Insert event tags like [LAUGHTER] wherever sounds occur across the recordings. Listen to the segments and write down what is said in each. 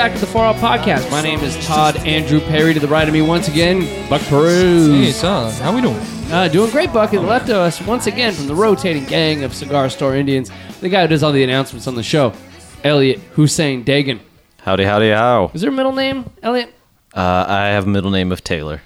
everybody, and welcome back to the Far Out Podcast. My name is Todd Andrew Perry. To the right of me, once again, Buck Hey, son, how we doing? Uh, doing great, Buck. And left of us, once again, from the rotating gang of Cigar Store Indians, the guy who does all the announcements on the show, Elliot Hussein Dagan. Howdy, howdy, how. Is there a middle name, Elliot? Uh, I have a middle name of Taylor.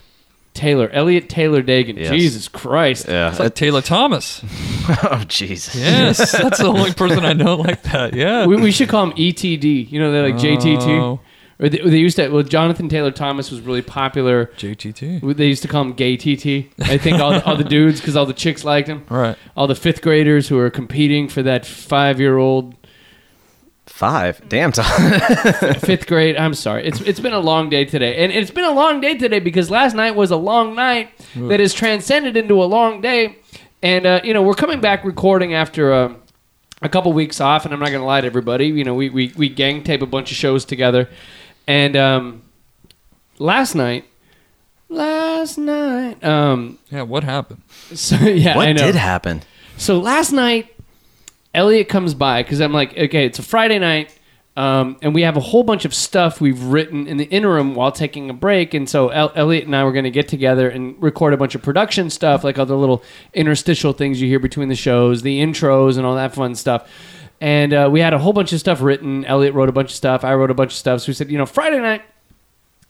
Taylor. Elliot Taylor Dagan. Yes. Jesus Christ. Yeah. It's like Taylor Thomas. [LAUGHS] Oh, oh, Jesus. Yes, that's the only person I know like that. Yeah. We, we should call him ETD. You know, they're like JTT. Oh. Or they, they used to, well, Jonathan Taylor Thomas was really popular. JTT. They used to call him Gay TT. I think all the, all the dudes, because all the chicks liked him. All right. All the fifth graders who were competing for that five year old Five. Damn, Tom. [LAUGHS] fifth grade. I'm sorry. It's it's been a long day today, and it's been a long day today because last night was a long night that has transcended into a long day, and uh, you know we're coming back recording after. Uh, a couple weeks off, and I'm not going to lie to everybody. You know, we, we, we gang tape a bunch of shows together. And um, last night, last night, um, Yeah, what happened? [LAUGHS] so yeah, what I know. did happen? So last night, Elliot comes by because I'm like, okay, it's a Friday night, um, and we have a whole bunch of stuff we've written in the interim while taking a break. And so El- Elliot and I were going to get together and record a bunch of production stuff, like the little interstitial things you hear between the shows, the intros, and all that fun stuff. And uh, we had a whole bunch of stuff written. Elliot wrote a bunch of stuff. I wrote a bunch of stuff. So we said, you know, Friday night,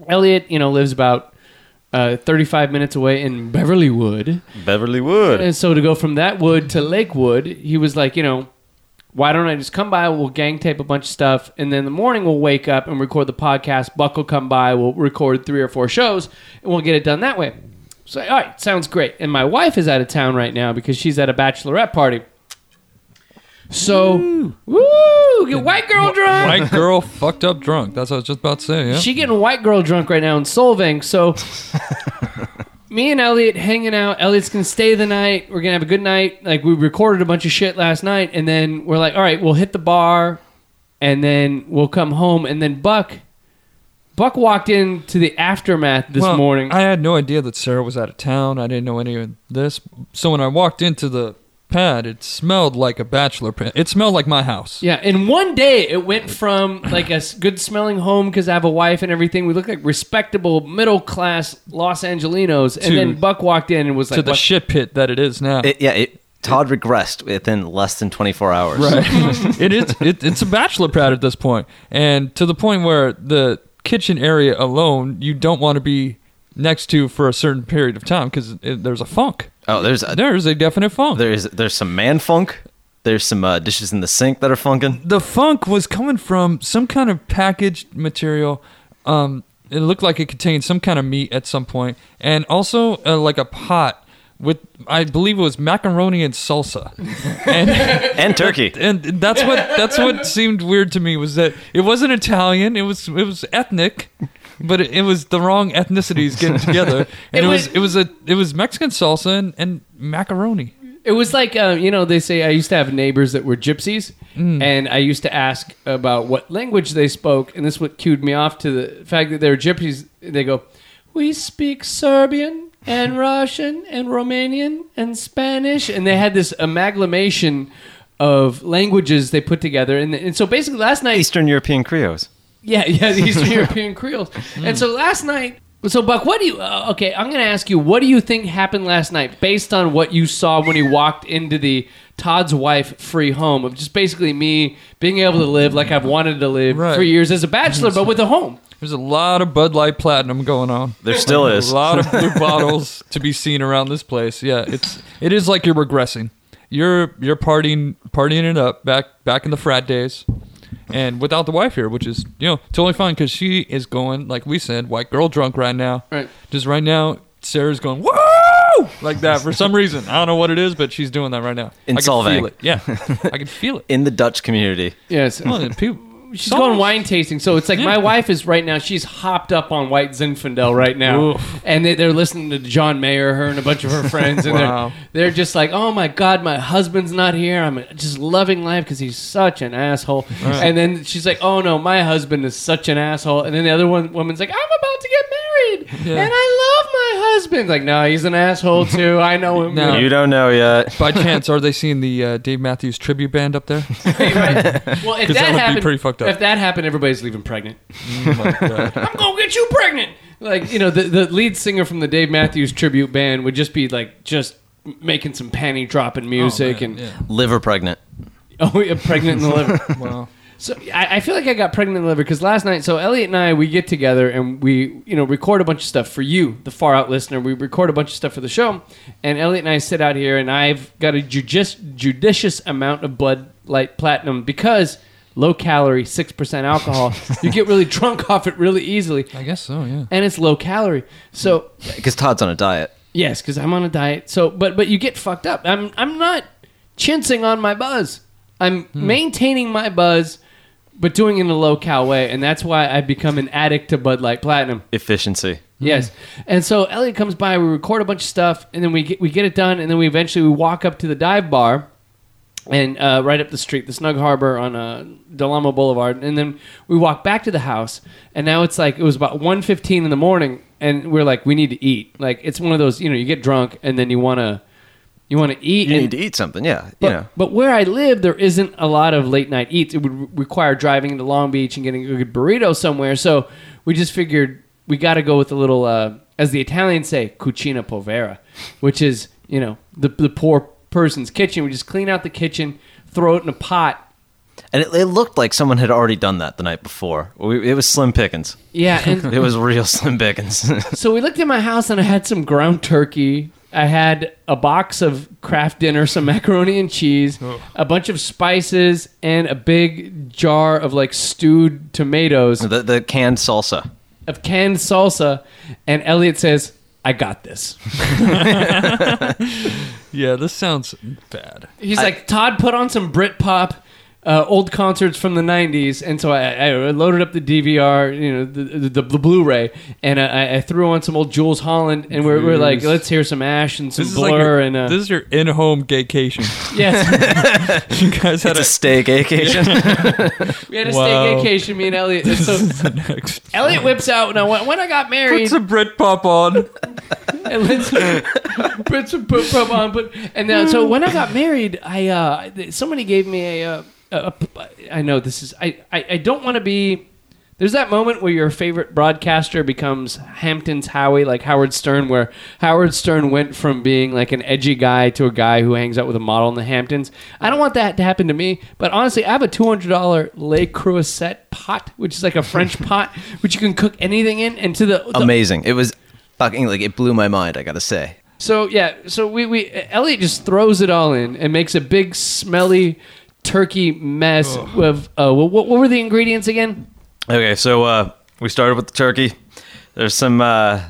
Elliot, you know, lives about uh, 35 minutes away in Beverlywood. Beverly Wood. And so to go from that wood to Lakewood, he was like, you know, why don't I just come by? We'll gang tape a bunch of stuff, and then in the morning we'll wake up and record the podcast. Buck will come by. We'll record three or four shows, and we'll get it done that way. So, all right, sounds great. And my wife is out of town right now because she's at a bachelorette party. So, woo, get white girl drunk. White girl fucked up drunk. That's what I was just about to say. Yeah. She getting white girl drunk right now in Solvang. So [LAUGHS] me and Elliot hanging out. Elliot's gonna stay the night. We're gonna have a good night. Like we recorded a bunch of shit last night, and then we're like, all right, we'll hit the bar, and then we'll come home. And then Buck, Buck walked into the aftermath this Well, morning. I had no idea that Sarah was out of town. I didn't know any of this. So when I walked into the pad, it smelled like a bachelor pad. It smelled like my house. yeah, in one day it went from like a good smelling home because I have a wife and everything. We look like respectable middle class Los Angelinos, and To- then Buck walked in and was like, to the "What shit pit that it is now. It, yeah, it, Todd regressed within less than 24 hours. Right. [LAUGHS] it is. It, it's a bachelor pad at this point, and to the point where the kitchen area alone you don't want to be next to for a certain period of time because there's a funk. Oh, there's a, There's a definite funk. there's there's some man funk. There's some uh, dishes in the sink that are funking. the funk was coming from some kind of packaged material. Um, it looked like it contained some kind of meat at some point, and also uh, like a pot with I believe it was macaroni and salsa, [LAUGHS] and And turkey. [LAUGHS] and that's what that's what seemed weird to me was that it wasn't Italian. It was it was ethnic, but it, it was the wrong ethnicities getting [LAUGHS] together, and It it, was, was- it was a it was Mexican salsa and, and macaroni. It was like, uh, you know, they say I used to have neighbors that were gypsies, and I used to ask about what language they spoke, and this what cued me off to the fact that they were gypsies. They go, "We speak Serbian and [LAUGHS] Russian and Romanian and Spanish," and they had this amalgamation of languages they put together, and, and so basically last night Eastern European Creoles. Yeah, yeah, [LAUGHS] the Eastern European Creoles. And so last night, so Buck, what do you? Uh, okay, I'm going to ask you, what do you think happened last night, based on what you saw when you walked into the Todd's wife free home of just basically me being able to live like I've wanted to live Right. for years as a bachelor, but with a home. There's a lot of Bud Light Platinum going on. There still is. A lot of [LAUGHS] blue bottles to be seen around this place. Yeah, it's it is like you're regressing. You're you're partying partying it up back back in the frat days, and without the wife here, which is you know totally fine because she is going like we said, white girl drunk right now. Right. Just right now, Sarah's going woo like that for some reason. I don't know what it is, but she's doing that right now. In I can Solvang. feel it. Yeah, [LAUGHS] I can feel it. In the Dutch community. Yes. Well, people, She's going wine tasting, so it's like my wife is right now. She's hopped up on White Zinfandel right now, Oof. and they, they're listening to John Mayer, her and a bunch of her friends, and Wow. they're they're just like, "Oh my God, my husband's not here. I'm just loving life because he's such an asshole." And then she's like, "Oh no, my husband is such an asshole." And then the other one woman's like, "I'm about to get married, Yeah. and I love my husband. Like, no, he's an asshole too. I know him. [LAUGHS] No. You don't know yet. By [LAUGHS] chance, are they seeing the uh, Dave Matthews tribute band up there? [LAUGHS] Well, if 'Cause that, that would be happened, pretty fucked up. if that happened, everybody's leaving pregnant. oh. I'm gonna get you pregnant. Like, you know, the the lead singer from the Dave Matthews tribute band would just be like just making some panty dropping music man, and yeah. Liver pregnant. oh, yeah, pregnant in the liver. Wow. So I, I feel like I got pregnant in the liver because last night. So Elliot and I we get together and we you know record a bunch of stuff for you, the far out listener. We record a bunch of stuff for the show, and Elliot and I sit out here and I've got a judici- judicious amount of Bud Light Platinum because low calorie, six percent alcohol. you get really [LAUGHS] drunk off it really easily, I guess so. Yeah. and it's low calorie. So Because Todd's on a diet. Yes, because I'm on a diet. So, but but you get fucked up. I'm I'm not chincing on my buzz. I'm hmm. maintaining my buzz, but doing it in a low cal way, and that's why I've become an addict to Bud Light Platinum. Efficiency. Yes, and so Elliot comes by. We record a bunch of stuff, and then we get, we get it done, and then we eventually we walk up to the dive bar, and uh, right up the street, the Snug Harbor on uh, Del Amo Boulevard, and then we walk back to the house, and now it's like it was about 1.15 in the morning, and we're like, we need to eat. Like it's one of those, you know, you get drunk, and then you wanna you wanna eat. You and, need to eat something, yeah. but, you know. but where I live, there isn't a lot of late night eats. It would re- require driving into Long Beach and getting a good burrito somewhere. So we just figured we got to go with a little, uh, as the Italians say, cucina povera, which is you know the the poor person's kitchen. We just clean out the kitchen, throw it in a pot. And it, it looked like someone had already done that the night before. We, it was Slim Pickens. Yeah, and [LAUGHS] It was real Slim Pickens. so we looked at my house and I had some ground turkey. I had a box of Kraft dinner, some [LAUGHS] macaroni and cheese, oh. a bunch of spices, and a big jar of like stewed tomatoes the, the canned salsa. of canned salsa. And Elliot says, I got this. [LAUGHS] [LAUGHS] Yeah. This sounds bad. He's like, Todd, put on some Britpop. Uh, old concerts from the '90s, and so I, I loaded up the DVR, you know, the the, the Blu-ray, and I, I threw on some old Jools Holland, and we're, we're like, let's hear some Ash and some This is Blur, like your, and uh, this is your in-home vacation [LAUGHS] yes, [LAUGHS] you guys had It's a steak vacation. [LAUGHS] We had a Wow. staycation, me and Elliot. And so a next. Elliot whips out. Now, when, when I got married Put married, some Britpop on. and let's put some put put on. But and now, so when I got married, I uh, somebody gave me a. Uh, a I know this is. I I, I don't want to be. There's that moment where your favorite broadcaster becomes Hampton's Howie, like Howard Stern, where Howard Stern went from being like an edgy guy to a guy who hangs out with a model in the Hamptons. I don't want that to happen to me, but honestly, I have a $200 Le Creuset pot, which is like a French [LAUGHS] pot, which you can cook anything in. And to the, the Amazing. It was fucking like it blew my mind. I gotta say. so yeah, so we we Elliot just throws it all in and makes a big smelly turkey mess with uh, what, what were the ingredients again? Okay, so uh, we started with the turkey. There's some uh,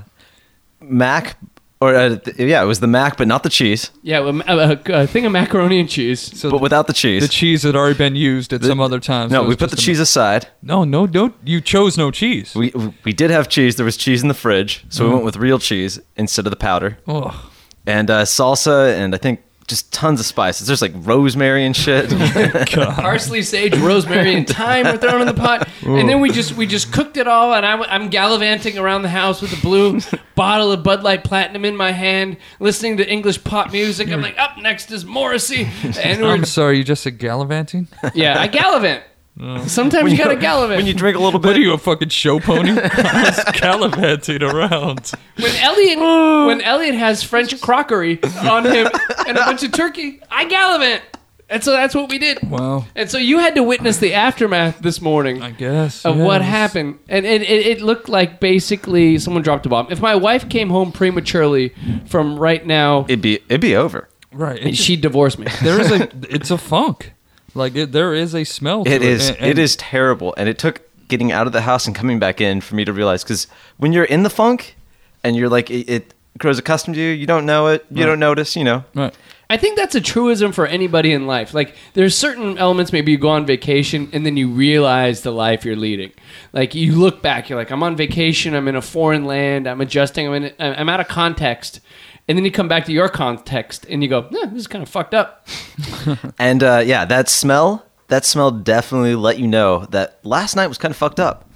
mac, or uh, th- yeah, it was the mac, but not the cheese, Yeah, a, a, a thing of macaroni and cheese. So but without the cheese. the cheese had already been used at some other time. so no, it we was put the just a- cheese aside. No, no, no. You chose no cheese. We we did have cheese. There was cheese in the fridge, so Mm. we went with real cheese instead of the powder, oh, and uh, salsa, and I think just tons of spices. There's like rosemary and shit. Oh [LAUGHS] Parsley, sage, rosemary, and thyme were thrown in the pot, and then we just we just cooked it all. And I, am gallivanting around the house with a blue [LAUGHS] bottle of Bud Light Platinum in my hand, listening to English pop music. I'm like, up next is Morrissey, [LAUGHS] and we're I'm sorry. You just said gallivanting. yeah, I gallivant. Oh. Sometimes you gotta gallivant. when you drink a little bit, What bit, are you, a fucking show pony? [LAUGHS] I was gallivanting around. When Elliot oh. when Elliot has French crockery on him and a bunch of turkey, I gallivant. And so that's what we did. Wow. And so you had to witness the aftermath this morning I guess. of what yes. happened. And it, it, it looked like basically someone dropped a bomb. If my wife came home prematurely from right now, it'd be it'd be over. Right. It's she'd divorce me. there is a. [LAUGHS] It's a funk. Like it, there is a smell. To It it is. and- and it is terrible, and it took getting out of the house and coming back in for me to realize because when you're in the funk and you're like it, it grows accustomed to you, you don't know it, you Right. don't notice, you know. Right. I think that's a truism for anybody in life. Like, there's certain elements. Maybe you go on vacation and then you realize the life you're leading. Like, you look back, you're like, I'm on vacation. I'm in a foreign land. I'm adjusting. I'm in. I'm out of context. And then you come back to your context and you go, yeah, this is kind of fucked up. [LAUGHS] And uh, yeah, that smell, that smell definitely let you know that last night was kind of fucked up.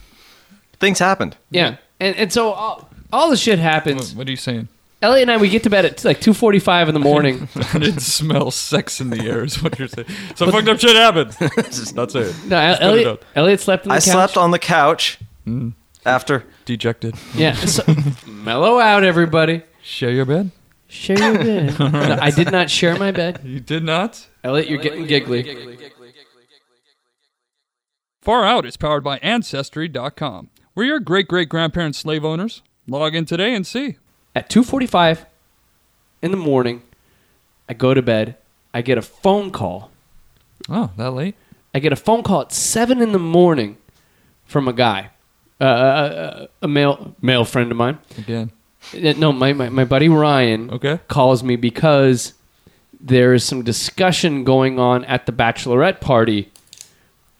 Things happened. Yeah. And and so all, all the shit happens. What, what are you saying? Elliot and I we get to bed at like two forty five in the morning. [LAUGHS] I didn't smell sex in the air. Is what you're saying? Some fucked up shit happened. [LAUGHS] That's it. no, El- Elliot, out. Elliot slept on the I couch. slept on the couch Mm. after. Dejected. Yeah, [LAUGHS] so, mellow out, everybody. Share your bed. Share your bed. No, I did not share my bed. You did not. Elliot, you're getting giggly. Far Out is powered by Ancestry.com. We're your great great grandparents slave owners. Log in today and see. At two forty five in the morning, I go to bed. I get a phone call. Oh, that late? I get a phone call at seven in the morning from a guy, uh, a, a male male friend of mine. Again. Uh, No, my, my, my buddy Ryan Okay. calls me because there is some discussion going on at the bachelorette party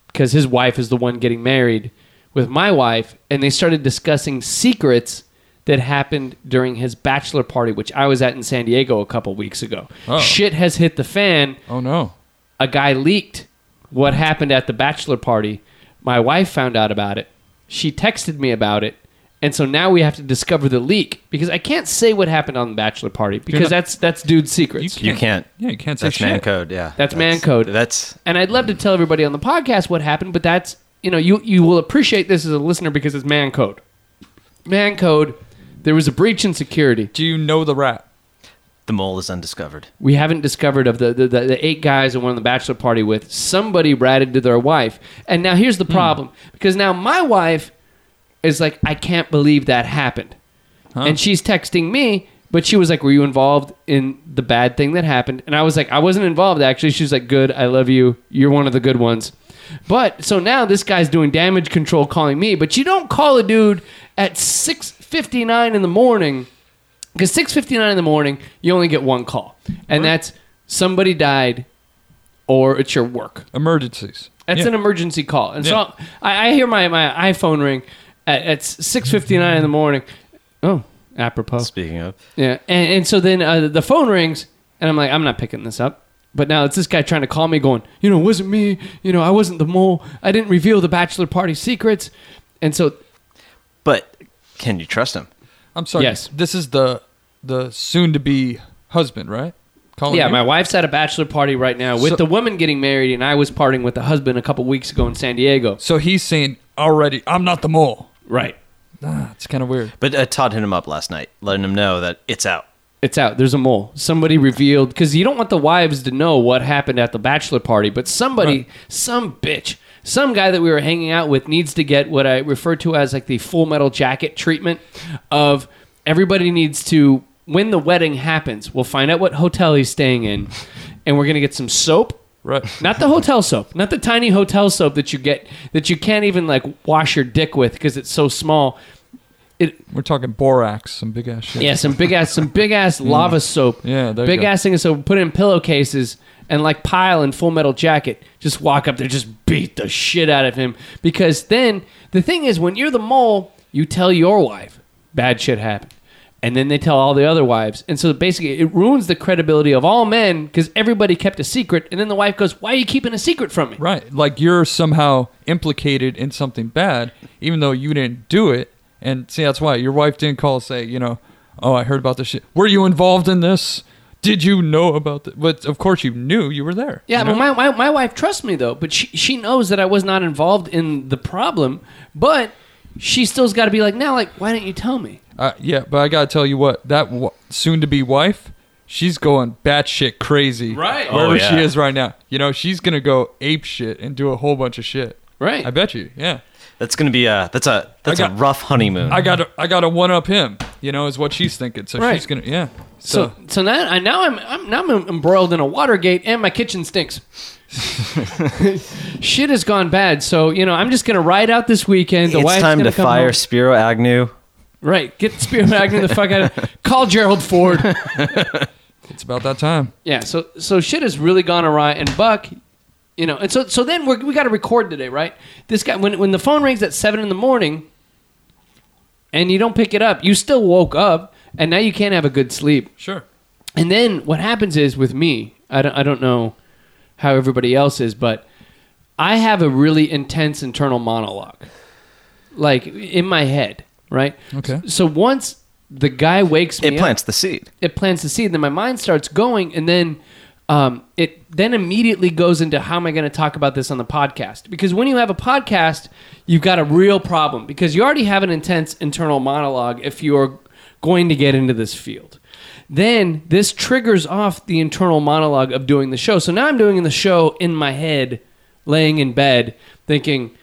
because his wife is the one getting married with my wife, and they started discussing secrets that happened during his bachelor party, which I was at in San Diego a couple weeks ago. Oh. Shit has hit the fan Oh no. a guy leaked what happened at the bachelor party. My wife found out about it. She texted me about it. And so now we have to discover the leak because I can't say what happened on the bachelor party because not- that's that's dude's secrets. You can't. Yeah, you can't say That's shit. man code. Yeah. That's man code. That's and I'd love to tell everybody on the podcast what happened, but that's you know you you will appreciate this as a listener because it's man code. Man code. There was a breach in security. Do you know the rat? the mole is undiscovered. we haven't discovered of the, the, the, the eight guys that went on the bachelor party with. Somebody ratted to their wife. And now here's the hmm. problem. Because now my wife is like i can't believe that happened. And she's texting me but she was like were you involved in the bad thing that happened? And i was like i wasn't involved actually. She was like good i love you. You're one of the good ones but so now this guy's doing damage control calling me but you don't call a dude at 6.59 in the morning because 6.59 in the morning you only get one call. And that's somebody died or it's your work. Emergencies. that's Yeah. an emergency call. And Yeah. so I, I hear my, my iphone ring at, at 6.59 in the morning. Oh apropos. Speaking of, yeah and, and so then uh, the phone rings and i'm like i'm not picking this up but now it's this guy trying to call me going you know it wasn't me you know i wasn't the mole i didn't reveal the bachelor party secrets and so but can you trust him? I'm sorry. Yes. This is the the soon to be husband, right? Calling Yeah, you? my wife's at a bachelor party right now with So- the woman getting married, and I was partying with the husband a couple weeks ago in San Diego. So he's saying already, I'm not the mole. Right. Ah, it's kind of weird. But uh, Todd hit him up last night, letting him know that it's out. It's out. There's a mole. Somebody revealed because you don't want the wives to know what happened at the bachelor party, but somebody, Right. some bitch, some guy that we were hanging out with needs to get what I refer to as like the full metal jacket treatment of everybody needs to when the wedding happens, we'll find out what hotel he's staying in, and we're gonna get some soap Right. not the hotel soap, not the tiny hotel soap that you get that you can't even like wash your dick with because it's so small. It We're talking borax, some big ass shit. yeah, some big ass some big ass [LAUGHS] lava soap. Yeah, there you big go. ass thing of soap. Put it in pillowcases and like pile in Full Metal Jacket. Just walk up there, just beat the shit out of him because then the thing is when you're the mole, you tell your wife bad shit happened. And then they tell all the other wives. And so basically, it ruins the credibility of all men because everybody kept a secret. And then the wife goes, Why are you keeping a secret from me? Right. Like you're somehow implicated in something bad, even though you didn't do it. And see, that's why your wife didn't call and say, you know, oh, I heard about this shit. Were you involved in this? Did you know about this? But of course you knew you were there. Yeah, you but know? my, my, my wife trusts me though, but she she knows that I was not involved in the problem, but she still's got to be like, now, like, why didn't you tell me? Uh, yeah, but I gotta tell you what, that w- soon-to-be wife, she's going batshit crazy. Right. Wherever Oh, yeah. she is right now, you know, she's gonna go ape shit and do a whole bunch of shit. Right. I bet you. Yeah. That's gonna be a that's a that's got- a rough honeymoon. I gotta, I gotta one up him. You know, is what she's thinking. So Right. she's gonna, yeah. So So, so now I now I'm, I'm now I'm embroiled in a Watergate and my kitchen stinks. [LAUGHS] Shit has gone bad. So you know I'm just gonna ride out this weekend. The it's wife's time gonna to fire home. Spiro Agnew. Right, get Spiro Magnet the fuck out of. [LAUGHS] Call Gerald Ford. [LAUGHS] it's about that time. Yeah, so so shit has really gone awry, and Buck, you know, and so so then we're, we got to record today, right? This guy, when when the phone rings at seven in the morning, and you don't pick it up, you still woke up, and now you can't have a good sleep. Sure. And then what happens is with me, I don't I don't know how everybody else is, but I have a really intense internal monologue, like in my head, right? Okay. So once the guy wakes me It up. plants the seed. it plants the seed. Then my mind starts going, and then um, it then immediately goes into how am I going to talk about this on the podcast? Because when you have a podcast, you've got a real problem because you already have an intense internal monologue if you're going to get into this field. Then this triggers off the internal monologue of doing the show. So now I'm doing the show in my head, laying in bed, thinking,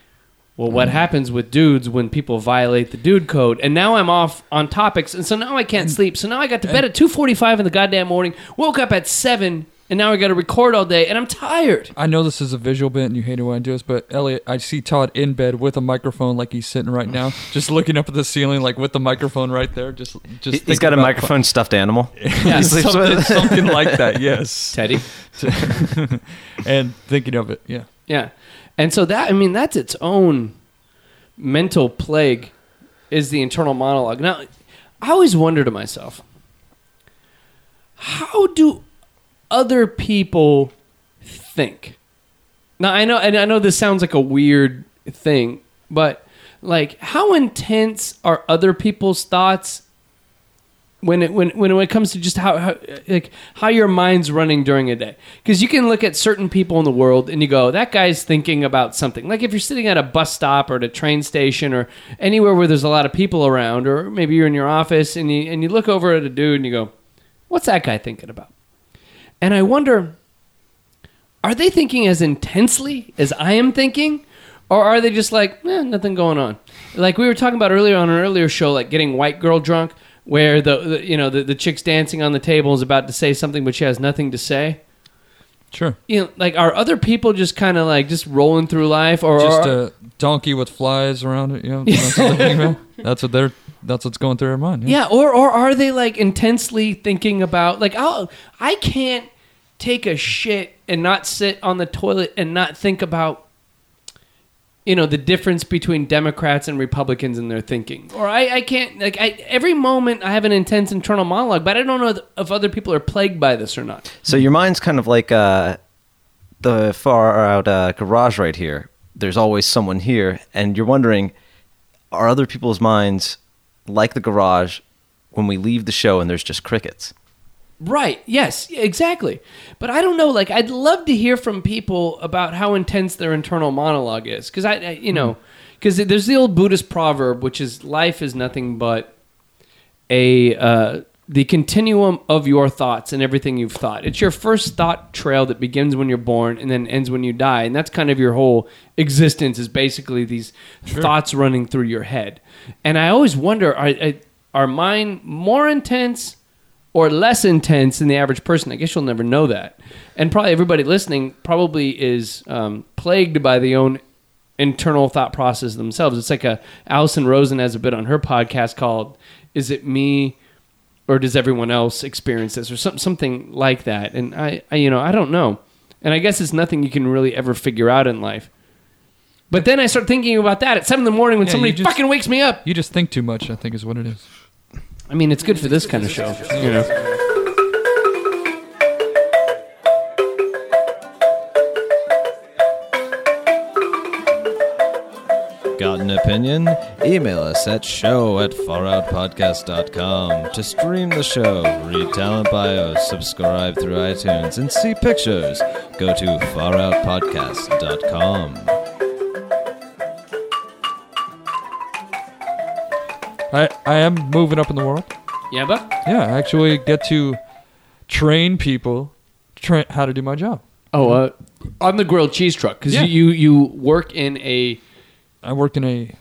well, what happens with dudes when people violate the dude code? And now I'm off on topics, and so now I can't sleep. So now I got to bed at two forty-five in the goddamn morning. Woke up at seven, and now I got to record all day, and I'm tired. I know this is a visual bit and you hate it when I do this, but Elliot, I see Todd in bed with a microphone like he's sitting right now, [LAUGHS] just looking up at the ceiling like with the microphone right there. Just, just he's got a about- microphone stuffed animal. [LAUGHS] Yeah, something, something like that. [LAUGHS] Yes, Teddy. and thinking of it. Yeah. Yeah, and so that I mean that's its own mental plague is the internal monologue. Now, I always wonder to myself, how do other people think? Now I know, and I know this sounds like a weird thing, but like, how intense are other people's thoughts when it when when it comes to just how, how like how your mind's running during a day? Because you can look at certain people in the world and you go that guy's thinking about something. Like if you're sitting at a bus stop or at a train station or anywhere where there's a lot of people around or maybe you're in your office and you and you look over at a dude and you go what's that guy thinking about and i wonder are they thinking as intensely as i am thinking or are they just like eh, nothing going on like we were talking about earlier on an earlier show like getting white girl drunk where the, the you know the, the chick's dancing on the table is about to say something but she has nothing to say Sure. you know like are other people just kind of like just rolling through life or Just or- a donkey with flies around it. You know, [LAUGHS] that's what. That's what they're. That's what's going through their mind. yeah or or are they like intensely thinking about like oh i can't take a shit and not sit on the toilet and not think about you know the difference between democrats and republicans in their thinking or i, I can't like I, every moment i have an intense internal monologue but i don't know if other people are plagued by this or not So your mind's kind of like uh, the far out uh, garage right here. There's always someone here, and you're wondering, are other people's minds like the garage when we leave the show and there's just crickets? Right. Yes. Exactly. But I don't know. Like, I'd love to hear from people about how intense their internal monologue is, because I, I, you know, because there's the old Buddhist proverb, which is life is nothing but a uh, the continuum of your thoughts and everything you've thought. It's your first thought trail that begins when you're born and then ends when you die, and that's kind of your whole existence. Is basically these thoughts running through your head. And I always wonder: are are mine more intense? Or less intense than the average person. I guess you'll never know that. And probably everybody listening probably is um, plagued by the own internal thought process themselves. It's like a Alison Rosen has a bit on her podcast called "Is It Me?" or does everyone else experience this or some, something like that and I, I you know i don't know and i guess it's nothing you can really ever figure out in life but then i start thinking about that at 7 in the morning when Yeah, somebody you just- fucking wakes me up You just think too much. I think is what it is. I mean it's good for this kind of show you know Got an opinion? Email us at show at faroutpodcast.com to stream the show, read talent bios, subscribe through iTunes, and see pictures. Go to faroutpodcast.com. I I am moving up in the world. yeah but Yeah, I actually get to train people train how to do my job. Oh, uh, on the grilled cheese truck because Yeah. you, you you work in a I work in a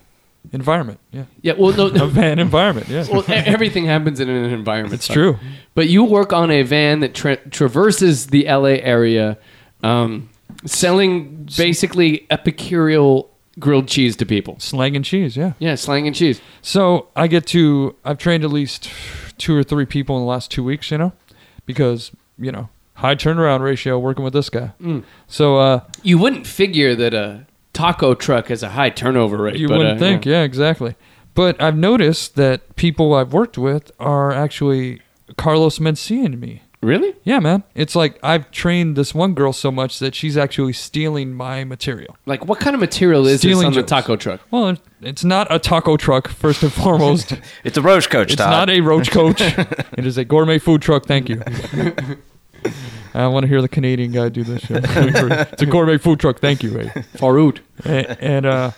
environment. Yeah, yeah. Well, no, [LAUGHS] a no van environment. Yeah, well, e- everything happens in an environment. it's true. But you work on a van that tra- traverses the LA area, um, selling basically epicureal grilled cheese to people. Slang and cheese. Yeah. Yeah, slang and cheese. So I get to I've trained at least two or three people in the last two weeks. You know, because you know high turnaround ratio working with this guy. Mm. So uh, You wouldn't figure that a taco truck has a high turnover rate. you but, wouldn't uh, think, yeah. exactly. But I've noticed that people I've worked with are actually Carlos Mencia and me. Really? Yeah, man. It's like I've trained this one girl so much that she's actually stealing my material. Like, what kind of material is Stealing this on the taco truck? Well, it's not a taco truck, first and foremost. [LAUGHS] It's a Roach coach, It's Todd. not a roach coach. [LAUGHS] it is a gourmet food truck. Thank you. [LAUGHS] I want to hear the Canadian guy do this it's a gourmet food truck. Thank you, Ray. Farud. and, and uh,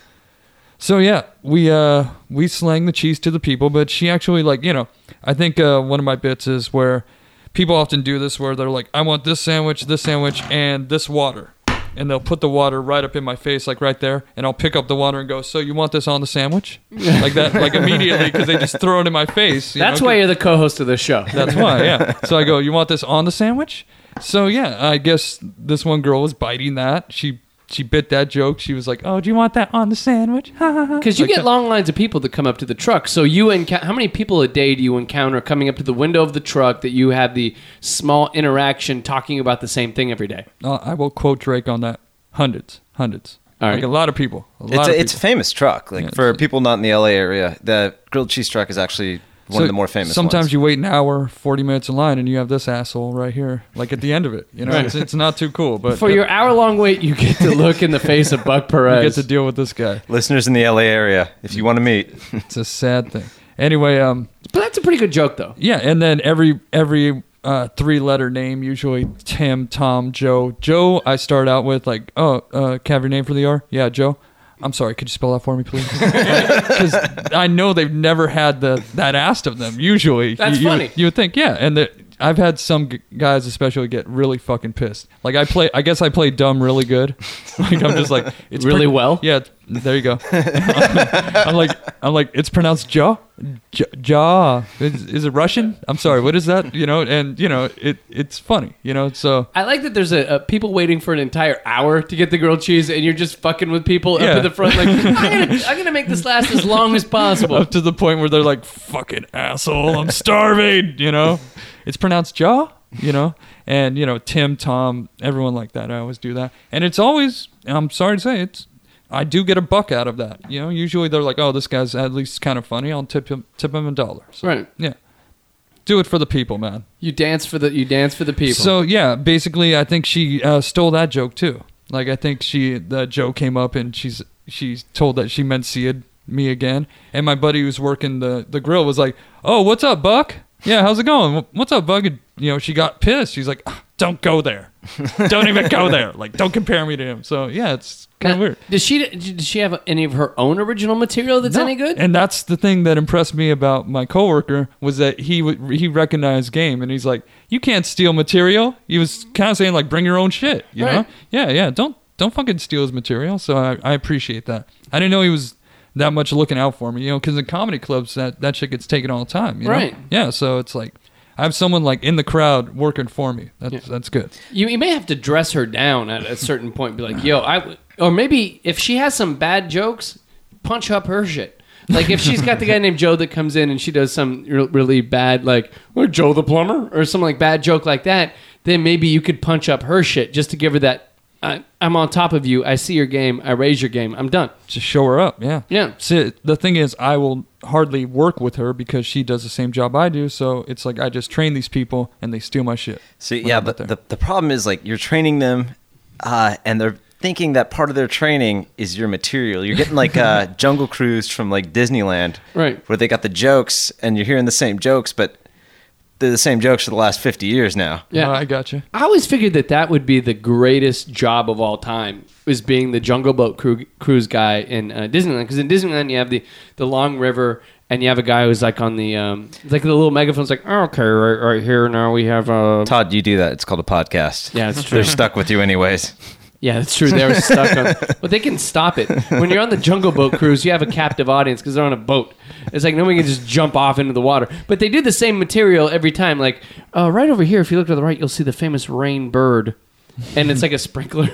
so yeah, we uh, we slang the cheese to the people, but she actually like you know I think uh, one of my bits is where people often do this where they're like I want this sandwich, this sandwich, and this water. And they'll put the water right up in my face, like right there, and I'll pick up the water and go. So you want this on the sandwich, [LAUGHS] like that, like immediately, because they just throw it in my face. you That's know, why you're the co-host of this show. that's why, yeah. So I go, you want this on the sandwich? So yeah, I guess this one girl was biting that. She she bit that joke. She was like, "Oh, do you want that on the sandwich?" [LAUGHS] Because you Like get that. long lines of people that come up to the truck. So you encounter how many people a day do you encounter coming up to the window of the truck that you have the small interaction talking about the same thing every day? Uh, I will quote Drake on that. Hundreds, hundreds. All right. Like a lot of people. A lot It's of a, it's a famous truck. Like Yeah, for people not in the LA area, the grilled cheese truck is actually one So of the more famous. Sometimes ones. you wait an hour, forty minutes in line, and you have this asshole right here, like at the end of it. You know, Right. it's, it's not too cool, but For your hour long wait, you get to look in the face of Buck Perez. [LAUGHS] you get to deal with this guy. listeners in the LA area, if you want to meet, [LAUGHS] It's a sad thing. Anyway, um, but that's a pretty good joke, though. Yeah, and then every every uh, three letter name, usually Tim, Tom, Joe. Joe, I start out with like, oh, uh, can I have your name for the R? Yeah, Joe. I'm sorry, could you spell that for me, please? [LAUGHS] Because I know they've never had the that asked of them. Usually, That's you, you- funny. You would think, yeah, and the, I've had some g- guys especially get really fucking pissed. Like I play, I guess I play dumb really good. [LAUGHS] Like I'm just like, it's Really pretty- well? Yeah, there you go. [LAUGHS] I'm like, I'm like, it's pronounced jaw, jaw. Is, is it Russian? I'm sorry. What is that? You know, and you know, it it's funny. You know, so I like that there's a, a people waiting for an entire hour to get the grilled cheese, and you're just fucking with people up Yeah. at the front. Like, [LAUGHS] I'm gonna, I'm gonna make this last as long as possible. up to the point where they're like, fucking asshole, I'm starving. You know, it's pronounced jaw. You know, and you know, Tim, Tom, everyone like that. I always do that, and it's always. I'm sorry to say, it's. I do get a buck out of that. You know, usually they're like, "Oh, this guy's at least kind of funny. I'll tip him, tip him a dollar." So, Right. Yeah. Do it for the people, man. You dance for the you dance for the people. So yeah, basically, I think she uh, stole that joke too. Like I think she the joke came up and she's she's told that she meant see it me again. And my buddy who's working the the grill was like, "Oh, what's up, Buck? Yeah, how's it going? What's up, Buck?" And, you know, she got pissed. She's like, "Ah, "Don't go there. Don't even go there. Like, don't compare me to him." So yeah, it's kind of weird. Does she does she have any of her own original material that's No. any good? And that's the thing that impressed me about my coworker was that he w- he recognized game and he's like, "You can't steal material." He was kind of saying like, "Bring your own shit," you know? Yeah, yeah. Don't don't fucking steal his material. So I, I appreciate that. I didn't know he was that much looking out for me, you know, because in comedy clubs that that shit gets taken all the time, you know? Right. Yeah. So it's like I have someone like in the crowd working for me. That's Yeah. that's good. You, you may have to dress her down at a certain point. Be like, yo, I, w-" or maybe if she has some bad jokes, punch up her shit. Like if she's got the guy [LAUGHS] named Joe that comes in and she does some really bad, like "Well, Joe the plumber or some like bad joke like that, then maybe you could punch up her shit just to give her that. I, I'm on top of you. I see your game. I raise your game. I'm done. Just show her up. Yeah. Yeah. See, the thing is, I will hardly work with her because she does the same job I do. So it's like I just train these people and they steal my shit. See, yeah, but the, the problem is like you're training them, uh, and they're thinking that part of their training is your material. You're getting like uh, [LAUGHS] Jungle Cruise from like Disneyland, Right. Where they got the jokes, and you're hearing the same jokes, but they're the same jokes for the last 50 years now. Yeah. I got you. I always figured that that would be the greatest job of all time, is being the Jungle Boat crew, cruise guy in uh, Disneyland. Because in Disneyland, you have the, the long river, and you have a guy who's like on the um, like the little megaphone's like, oh, okay, right, right here now we have uh, Todd, you do that. It's called a podcast. Yeah, it's [LAUGHS] true. They're stuck with you anyways. [LAUGHS] yeah, that's true. They were [LAUGHS] stuck on, but they can stop it. When you're on the Jungle Boat cruise, you have a captive audience because they're on a boat. It's like nobody can just jump off into the water. But they do the same material every time. Like uh, right over here, if you look to the right, you'll see the famous rain bird, and it's like a sprinkler.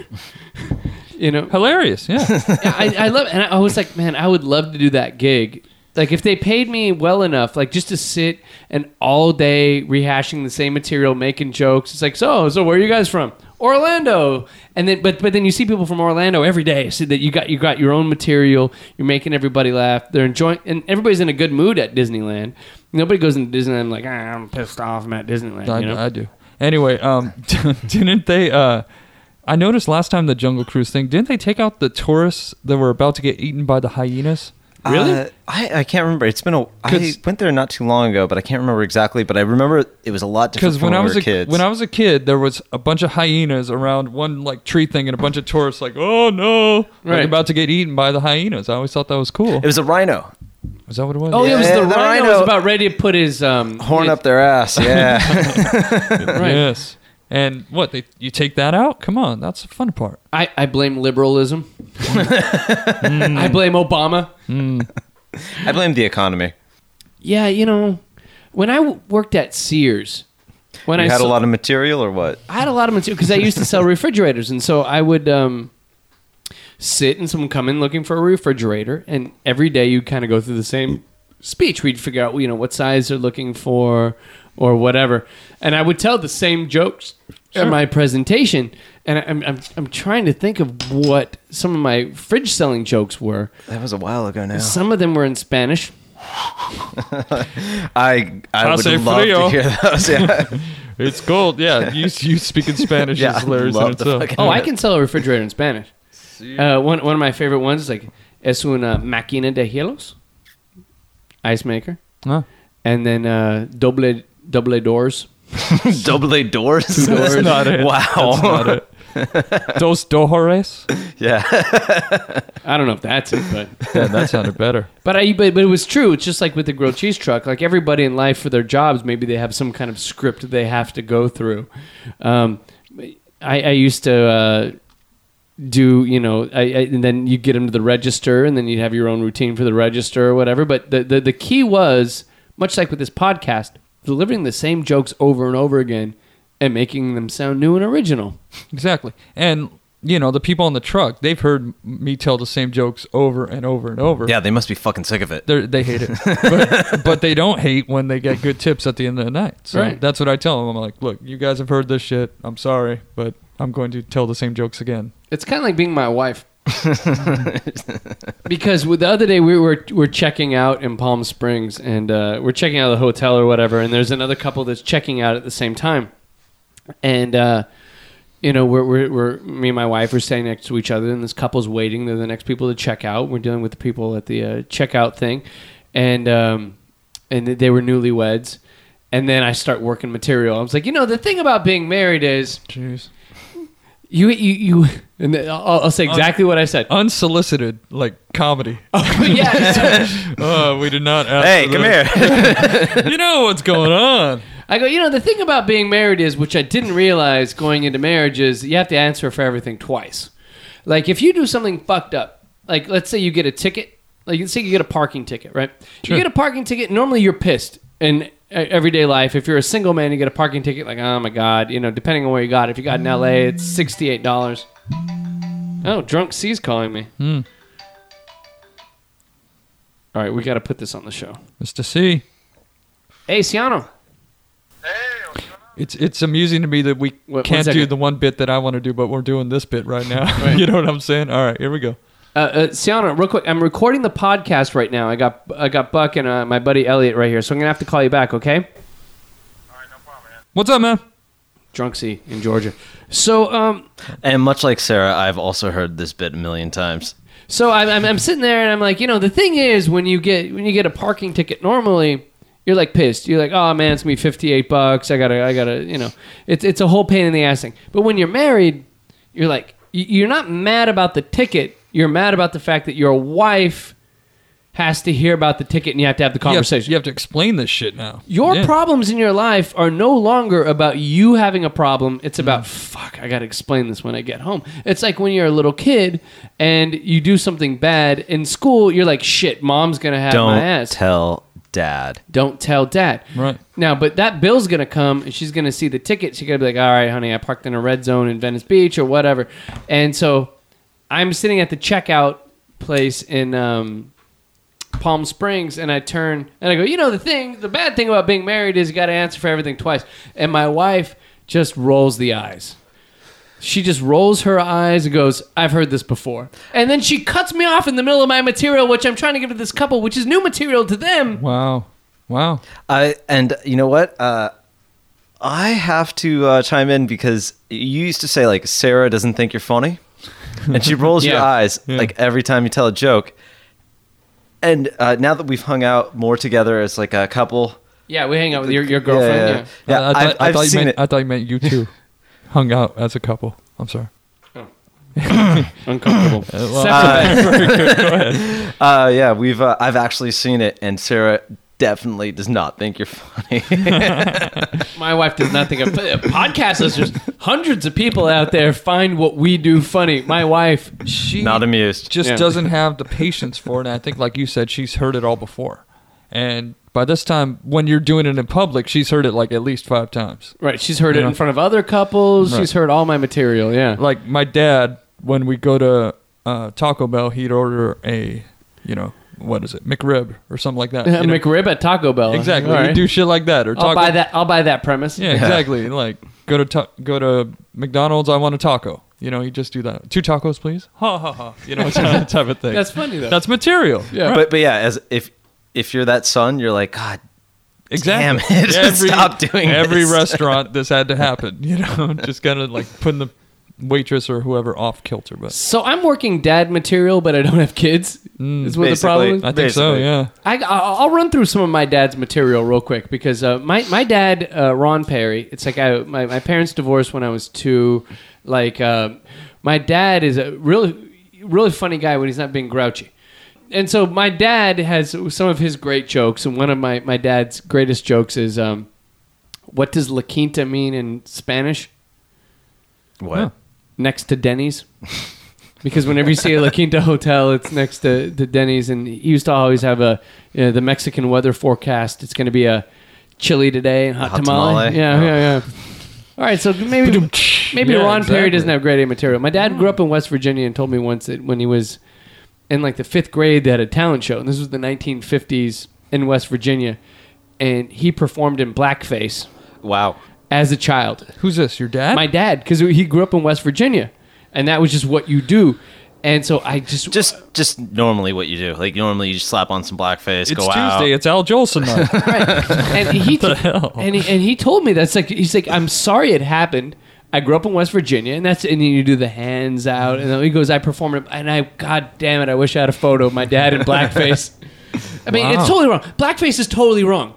[LAUGHS] you know, Hilarious. Yeah. Yeah, I, I love, and I was like, man, I would love to do that gig. Like if they paid me well enough, like just to sit and all day rehashing the same material, making jokes. It's like, so, so where are you guys from? Orlando, and then but but then you see people from Orlando every day. See that you got you got your own material. You're making everybody laugh. They're enjoying, and everybody's in a good mood at Disneyland. Nobody goes into Disneyland like ah, I'm pissed off. I'm at Disneyland. I, you know? I do. Anyway, um, [LAUGHS] didn't they? Uh, I noticed last time the Jungle Cruise thing. Didn't they take out the tourists that were about to get eaten by the hyenas? Really? Uh, I, I can't remember. It's been a. I 'Cause- went there not too long ago, but I can't remember exactly. But I remember it was a lot different Because when I was were a kid, when I was a kid, there was a bunch of hyenas around one like tree thing, and a bunch of tourists like, oh no, like Right. about to get eaten by the hyenas. I always thought that was cool. it was a rhino Was that what it was? Oh, it was the, the rhino, rhino- was about ready to put his um, horn his- up their ass. Yeah, [LAUGHS] Right. Yes. And what they you take that out? Come on, that's the fun part. I, I blame liberalism. [LAUGHS] I blame Obama. [LAUGHS] I blame the economy. Yeah, you know, when I w- worked at Sears, when You I had a saw- lot of material, or what? I had a lot of material because I used to sell [LAUGHS] refrigerators, and so I would um, sit and someone come in looking for a refrigerator, and every day you'd kind of go through the same speech. We'd figure out, you know, what size they're looking for or whatever, and I would tell the same jokes in my presentation. And I- I'm, I'm I'm trying to think of what some of my fridge selling jokes were. That was a while ago now. Some of them were in Spanish. [LAUGHS] I I would Hace love frio. to hear those. Yeah. [LAUGHS] It's gold. Yeah, [LAUGHS] you you speak in Spanish Yeah, is hilarious in the itself. Oh, I can sell a refrigerator in Spanish. Uh, one one of my favorite ones is like es una máquina de hielos, ice maker, Huh? and then uh, doble doble doors. Double A [LAUGHS] doors. That's not it. Wow. That's not it. [LAUGHS] Dos dojores. Yeah. I don't know if that's it, but [LAUGHS] Yeah, that sounded better. but I but, but it was true. It's just like with the grilled cheese truck. Like everybody in life for their jobs, maybe they have some kind of script they have to go through. Um, I, I used to. Uh, do you know I, I, and then you get them to the register and then you have your own routine for the register or whatever but the, the, the key was much like with this podcast delivering the same jokes over and over again and making them sound new and original Exactly. And you know the people on the truck, they've heard me tell the same jokes over and over and over. Yeah, they must be fucking sick of it. They're, they hate it, [LAUGHS] but, but they don't hate when they get good tips at the end of the night. So Right. that's what I tell them. I'm like, look, you guys have heard this shit. I'm sorry, but I'm going to tell the same jokes again. it's kind of like being my wife [LAUGHS] because the other day we were we're checking out in Palm Springs and uh, we're checking out of the hotel or whatever and there's another couple that's checking out at the same time. And uh, you know we're, we're, we're me and my wife are standing next to each other and this couple's waiting. They're the next people to check out. We're dealing with the people at the uh, checkout thing. And um, and they were newlyweds. And then I start working material. I was like you know the thing about being married is Jeez. You you you and I'll, I'll say exactly what I said Unsolicited, like comedy. [LAUGHS] yeah Oh, [LAUGHS] we did not ask. Hey, for come this. here. [LAUGHS] You know what's going on. I go, you know, the thing about being married is, which I didn't realize going into marriage, is you have to answer for everything twice. Like, if you do something fucked up, like let's say you get a ticket, like let's say you get a parking ticket, right? Sure. You get a parking ticket, normally you're pissed in uh, everyday life. If you're a single man, you get a parking ticket, like, oh my God, you know, depending on where you got. If you got in LA, it's $68. Oh, drunk C's calling me. Hmm. All right, we got to put this on the show. Mr. C. Hey, Ciano. Hey It's it's amusing to me that we one can't do the one bit that I want to do, but we're doing this bit right now. [LAUGHS] you know what I'm saying? All right, here we go. Uh, uh, Siana, real quick, I'm recording the podcast right now. I got I got Buck and uh, my buddy Elliot right here, so I'm gonna have to call you back, okay? All right, no problem, man. What's up, man? Drunk C in Georgia. So um, and much like Sarah, I've also heard this bit a million times. so I'm, I'm I'm sitting there and I'm like, you know, the thing is when you get when you get a parking ticket, normally you're like pissed. You're like, oh man, it's gonna be 58 bucks. I gotta I gotta you know, it's it's a whole pain in the ass thing. But when you're married, you're like, you're not mad about the ticket. You're mad about the fact that your wife has to hear about the ticket and you have to have the You have- conversation. You have, to explain this shit now. Your Yeah. problems in your life are no longer about you having a problem. It's mm. about fuck. I got to explain this when I get home. It's like when you're a little kid and you do something bad in school. You're like, shit, mom's gonna have my ass. Don't my ass. tell dad. Don't tell dad. Right. Now, but that bill's gonna come and she's gonna see the ticket. She's gonna be like, all right, honey, I parked in a red zone in Venice Beach or whatever. And so I'm sitting at the checkout place in um, Palm Springs and I turn and I go, you know, the thing, the bad thing about being married is you got to answer for everything twice. And my wife just rolls the eyes. She just rolls her eyes and goes, I've heard this before. And then she cuts me off in the middle of my material, which I'm trying to give to this couple, which is new material to them. Wow. Wow. I and you know what? Uh, I have to uh, chime in because you used to say like Sarah doesn't think you're funny, [LAUGHS] and she rolls your Yeah. eyes like every time you tell a joke. And uh, now that we've hung out more together as like a couple, Yeah, we hang out with your, your girlfriend. Yeah, yeah, I, I, I've, thought, I I've thought you seen meant, it. I thought you meant you two [LAUGHS] hung out as a couple. I'm sorry. [LAUGHS] Uncomfortable. well, Separate. Uh, yeah, we've uh, I've actually seen it, and Sarah definitely does not think you're funny. [LAUGHS] My wife does not think of podcast listeners. Hundreds of people out there find what we do funny. My wife, she not amused. just Yeah. doesn't have the patience for it. And I think, like you said, she's heard it all before. And by this time, when you're doing it in public, she's heard it like at least five times. right? She's heard it Yeah. in front of other couples. Right. She's heard all my material. Yeah. Like my dad, when we go to uh, Taco Bell, he'd order a, you know, what is it, McRib or something like that. A you know? McRib at Taco Bell. Exactly. All You right. do shit like that, or I'll Taco. buy that. I'll buy that premise. Yeah, exactly. Like go to ta- go to McDonald's. I want a taco. You know, you just do that. Two tacos, please. Ha ha ha. You know, [LAUGHS] that type of thing. That's funny though. That's material. yeah. But but yeah, as if if you're that son, you're like God. Exactly. Damn it. [LAUGHS] Stop doing every this. restaurant this had to happen. [LAUGHS] You know, just kind of like putting the waitress or whoever off kilter. But so I'm working dad material, but I don't have kids. is what the problem is. I think so. Basically. Yeah. I, I'll I'll run through some of my dad's material real quick because uh, my my dad uh, Ron Perry. It's like I my, my parents divorced when I was two. Like uh, my dad is a really really funny guy when he's not being grouchy. And so my dad has some of his great jokes, and one of my, my dad's greatest jokes is, um, "What does La Quinta mean in Spanish?" What? Next to Denny's. Because whenever you see a La Quinta hotel, it's next to, to Denny's, and he used to always have a you know, the Mexican weather forecast. It's going to be a chilly today and hot, Hot tamale. tamale. Yeah, Oh. yeah, yeah. All right, so maybe maybe Yeah, Ron Perry doesn't have grade A material. My dad grew up in West Virginia and told me once that when he was in like the fifth grade, they had a talent show, and this was the 1950s in West Virginia, and he performed in blackface Wow. As a child Who's this? Your dad? my dad because he grew up in West Virginia, and that was just what you do. And so I just Just just normally what you do. Like normally you just slap on some blackface, it's go Tuesday. out. It's Al Jolson night. [LAUGHS] and he hell? and he, and he told me that's like he's like I'm sorry it happened. I grew up in West Virginia, and that's and then you do the hands out, and then he goes I performed it, and I God damn it, I wish I had a photo of my dad in blackface. [LAUGHS] I mean, Wow. it's totally wrong. Blackface is totally wrong.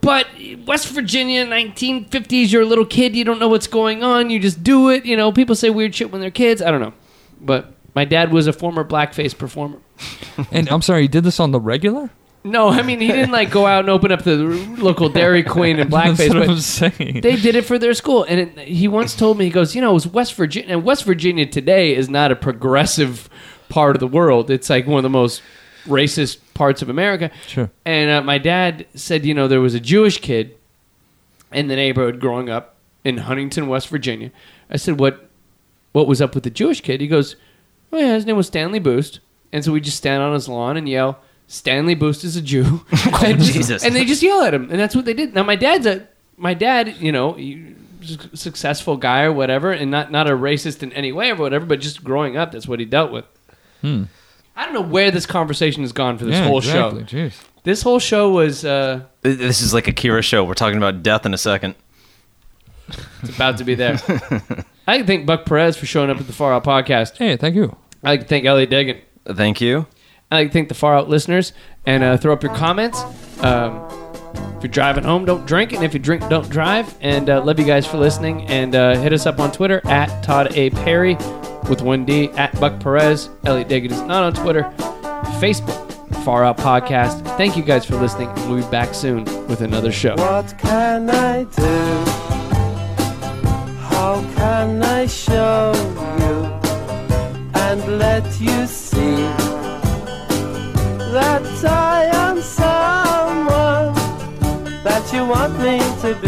But West Virginia, 1950s, you're a little kid, you don't know what's going on, you just do it. You know, people say weird shit when they're kids. I don't know. But my dad was a former blackface performer. [LAUGHS] and I'm sorry, you did this on the regular? No, I mean, he didn't like go out and open up the local Dairy Queen in [LAUGHS] That's blackface, what I'm saying. they did it for their school. And it, he once told me, he goes, you know, it was West Virginia. And West Virginia today is not a progressive part of the world. It's like one of the most racist parts of America. Sure. And uh, my dad said, you know, there was a Jewish kid in the neighborhood growing up in Huntington, West Virginia. I said, what, what was up with the Jewish kid? He goes, oh yeah, his name was Stanley Boost. And so we just stand on his lawn and yell, Stanley Boost is a Jew. [LAUGHS] and, Jesus. And they just yell at him, and that's what they did. Now my dad's a my dad, you know, he- successful guy or whatever, and not not a racist in any way or whatever, but just growing up, that's what he dealt with. I don't know where this conversation has gone for this yeah, whole exactly. show. Jeez. This whole show was uh, This is like a Kira show. We're talking about death in a second. it's about to be there. [LAUGHS] I like to thank Buck Perez for showing up at the Far Out podcast. Hey, thank you. I like to thank Elliot Degan. Thank you. I like to thank the Far Out listeners and uh, throw up your comments. Um, if you're driving home, don't drink, and if you drink, don't drive. And uh, love you guys for listening. And uh, hit us up on Twitter at Todd A Perry with one D at Buck Perez. Elliot Dagan is not on Twitter. Facebook, Far Out Podcast. Thank you guys for listening, we'll be back soon with another show. What can I do? How can I show you and let you see want me to be?